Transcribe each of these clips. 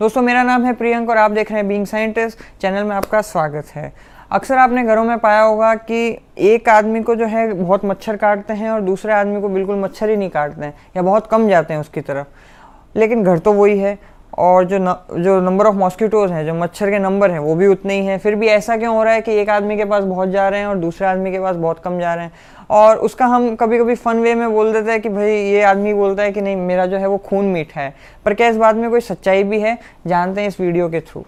दोस्तों, मेरा नाम है प्रियंक और आप देख रहे हैं बीइंग साइंटिस्ट चैनल में आपका स्वागत है। अक्सर आपने घरों में पाया होगा कि एक आदमी को जो है बहुत मच्छर काटते हैं और दूसरे आदमी को बिल्कुल मच्छर ही नहीं काटते हैं या बहुत कम जाते हैं उसकी तरफ़। लेकिन घर तो वही है। और जो न, जो नंबर ऑफ़ मॉस्किटोज़ हैं जो मच्छर के नंबर हैं वो भी उतने ही हैं। फिर भी ऐसा क्यों हो रहा है कि एक आदमी के पास बहुत जा रहे हैं और दूसरे आदमी के पास बहुत कम जा रहे हैं? और उसका हम कभी कभी फ़न वे में बोल देते हैं कि भाई ये आदमी बोलता है कि नहीं मेरा जो है वो खून मीठा है। पर क्या इस बात में कोई सच्चाई भी है? जानते हैं इस वीडियो के थ्रू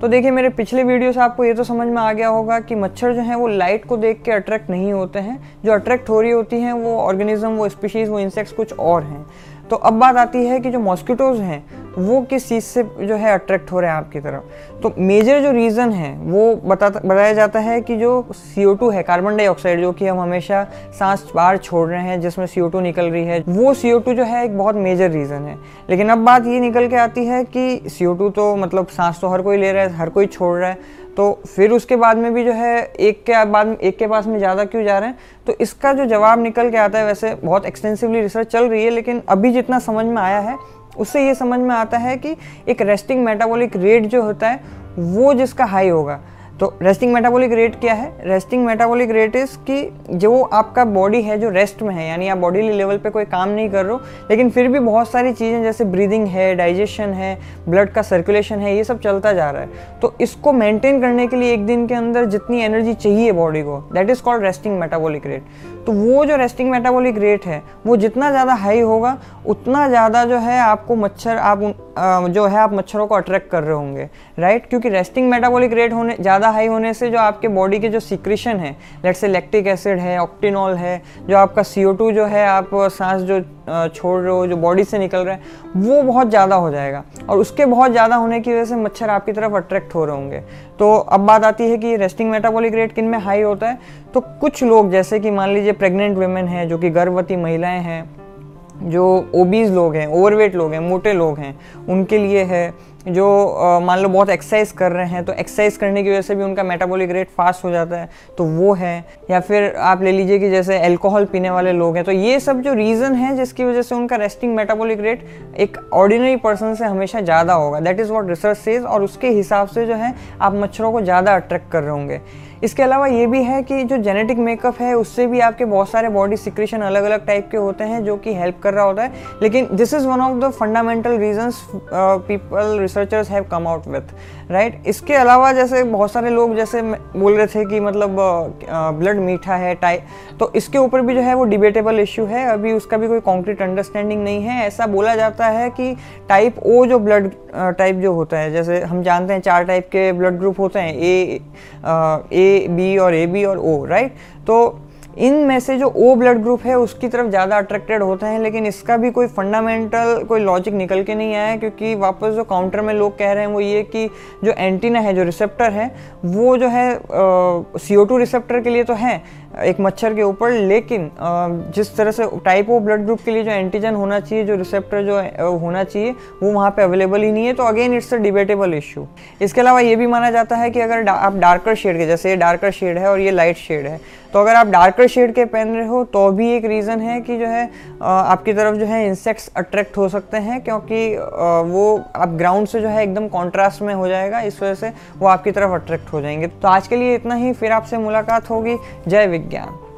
तो देखिए, मेरे पिछले वीडियो से आपको ये तो समझ में आ गया होगा कि मच्छर जो हैं वो लाइट को देख के अट्रैक्ट नहीं होते हैं। जो अट्रैक्ट हो रही होती हैं वो ऑर्गेनिज्म वो स्पीशीज़ वो इंसेक्ट्स कुछ और हैं। तो अब बात आती है कि जो मॉस्किटोज़ हैं वो किस चीज़ से जो है अट्रैक्ट हो रहे हैं आपकी तरफ़? तो मेजर जो रीज़न है, वो बता बताया जाता है कि जो CO2 है कार्बन डाइऑक्साइड जो कि हम हमेशा सांस बाहर छोड़ रहे हैं, जिसमें CO2 निकल रही है, वो CO2 जो है एक बहुत मेजर रीज़न है। लेकिन अब बात ये निकल के आती है कि CO2 तो मतलब सांस तो हर कोई ले रहा है, हर कोई छोड़ रहा है तो फिर उसके बाद में भी जो है एक के बाद, एक के पास में ज़्यादा क्यों जा रहे हैं? तो इसका जो जवाब निकल के आता है, वैसे बहुत एक्सटेंसिवली रिसर्च चल रही है, लेकिन अभी जितना समझ में आया है उससे ये समझ में आता है कि एक रेस्टिंग मेटाबॉलिक रेट जो होता है, वो जिसका हाई होगा। तो रेस्टिंग मेटाबॉलिक रेट क्या है? रेस्टिंग मेटाबॉलिक रेट इज़ कि जो आपका बॉडी है, जो रेस्ट में है, यानी आप बॉडी लेवल पे कोई काम नहीं कर रहे हो, लेकिन फिर भी बहुत सारी चीज़ें जैसे ब्रीदिंग है डाइजेशन है ब्लड का सर्कुलेशन है, ये सब चलता जा रहा है। तो इसको मेंटेन करने के लिए एक दिन के अंदर जितनी एनर्जी चाहिए बॉडी को that is called resting metabolic rate तो वो जो रेस्टिंग मेटाबॉलिक रेट है, वो जितना ज़्यादा हाई होगा, उतना ज़्यादा जो है आपको मच्छर, आप जो है आप मच्छरों को अट्रैक्ट कर रहे होंगे राइट क्योंकि रेस्टिंग मेटाबॉलिक रेट होने, ज़्यादा हाई होने से जो आपके बॉडी के जो सिक्रेशन है लेट से लैक्टिक एसिड है ऑक्टिनॉल है, जो आपका सी जो है, आप सांस जो छोड़ रहे हो, जो बॉडी से निकल रहा है, वो बहुत ज़्यादा हो जाएगा। और उसके बहुत ज़्यादा होने की वजह से मच्छर आपकी तरफ़ अट्रैक्ट हो रहे होंगे। तो अब बात आती है कि रेस्टिंग मेटाबॉलिक रेट किन में हाई होता है? तो कुछ लोग, जैसे कि मान लीजिए प्रेग्नेंट वेमेन हैं, जो कि गर्भवती महिलाएँ हैं, जो ओबीज लोग हैं ओवरवेट लोग हैं, मोटे लोग हैं, उनके लिए है जो मान लो बहुत एक्सरसाइज कर रहे हैं तो एक्सरसाइज करने की वजह से भी उनका मेटाबॉलिक रेट फास्ट हो जाता है तो वो है। या फिर आप ले लीजिए कि जैसे अल्कोहल पीने वाले लोग हैं तो ये सब जो रीज़न है जिसकी वजह से उनका रेस्टिंग मेटाबॉलिक रेट एक ऑर्डिनरी पर्सन से हमेशा ज़्यादा होगा। That is what research says और उसके हिसाब से जो है, आप मच्छरों को ज़्यादा अट्रैक्ट कर रहे होंगे। इसके अलावा ये भी है कि जो जेनेटिक मेकअप है, उससे भी आपके बहुत सारे बॉडी सिक्रेशन अलग अलग टाइप के होते हैं, जो कि हेल्प कर रहा होता है। लेकिन this is one of the fundamental reasons people researchers have come out with right इसके अलावा जैसे बहुत सारे लोग जैसे बोल रहे थे कि मतलब ब्लड मीठा है टाइप तो इसके ऊपर भी जो है वो डिबेटेबल इश्यू है। अभी उसका भी कोई कॉन्क्रीट अंडरस्टैंडिंग नहीं है। ऐसा बोला जाता है कि टाइप ओ जो ब्लड टाइप जो होता है, जैसे हम जानते हैं चार टाइप के ब्लड ग्रुप होते हैं ए ए बी और ए बी और ओ राइट तो इन में से जो ओ ब्लड ग्रुप है, उसकी तरफ़ ज़्यादा अट्रैक्टेड होते हैं, लेकिन इसका भी कोई फंडामेंटल कोई लॉजिक निकल के नहीं आया, क्योंकि वापस जो काउंटर में लोग कह रहे हैं वो ये कि जो एंटीना है, जो रिसेप्टर है, वो जो है सी ओ टू रिसेप्टर के लिए तो है एक मच्छर के ऊपर, लेकिन जिस तरह से टाइप ऑफ़ ब्लड ग्रुप के लिए जो एंटीजन होना चाहिए, जो रिसेप्टर जो होना चाहिए, वो वहाँ पे अवेलेबल ही नहीं है। तो again it's a debatable issue इसके अलावा ये भी माना जाता है कि अगर आप डार्कर शेड के, जैसे ये डार्कर शेड है और ये लाइट शेड है तो अगर आप डार्कर शेड के पहन रहे हो तो भी एक रीज़न है कि जो है आपकी तरफ़ जो है इंसेक्ट्स अट्रैक्ट हो सकते हैं, क्योंकि वो आप ग्राउंड से जो है एकदम कॉन्ट्रास्ट में हो जाएगा, इस वजह से वो आपकी तरफ़ अट्रैक्ट हो जाएँगे। तो आज के लिए इतना ही, फिर आपसे मुलाकात होगी। जय विज्ञान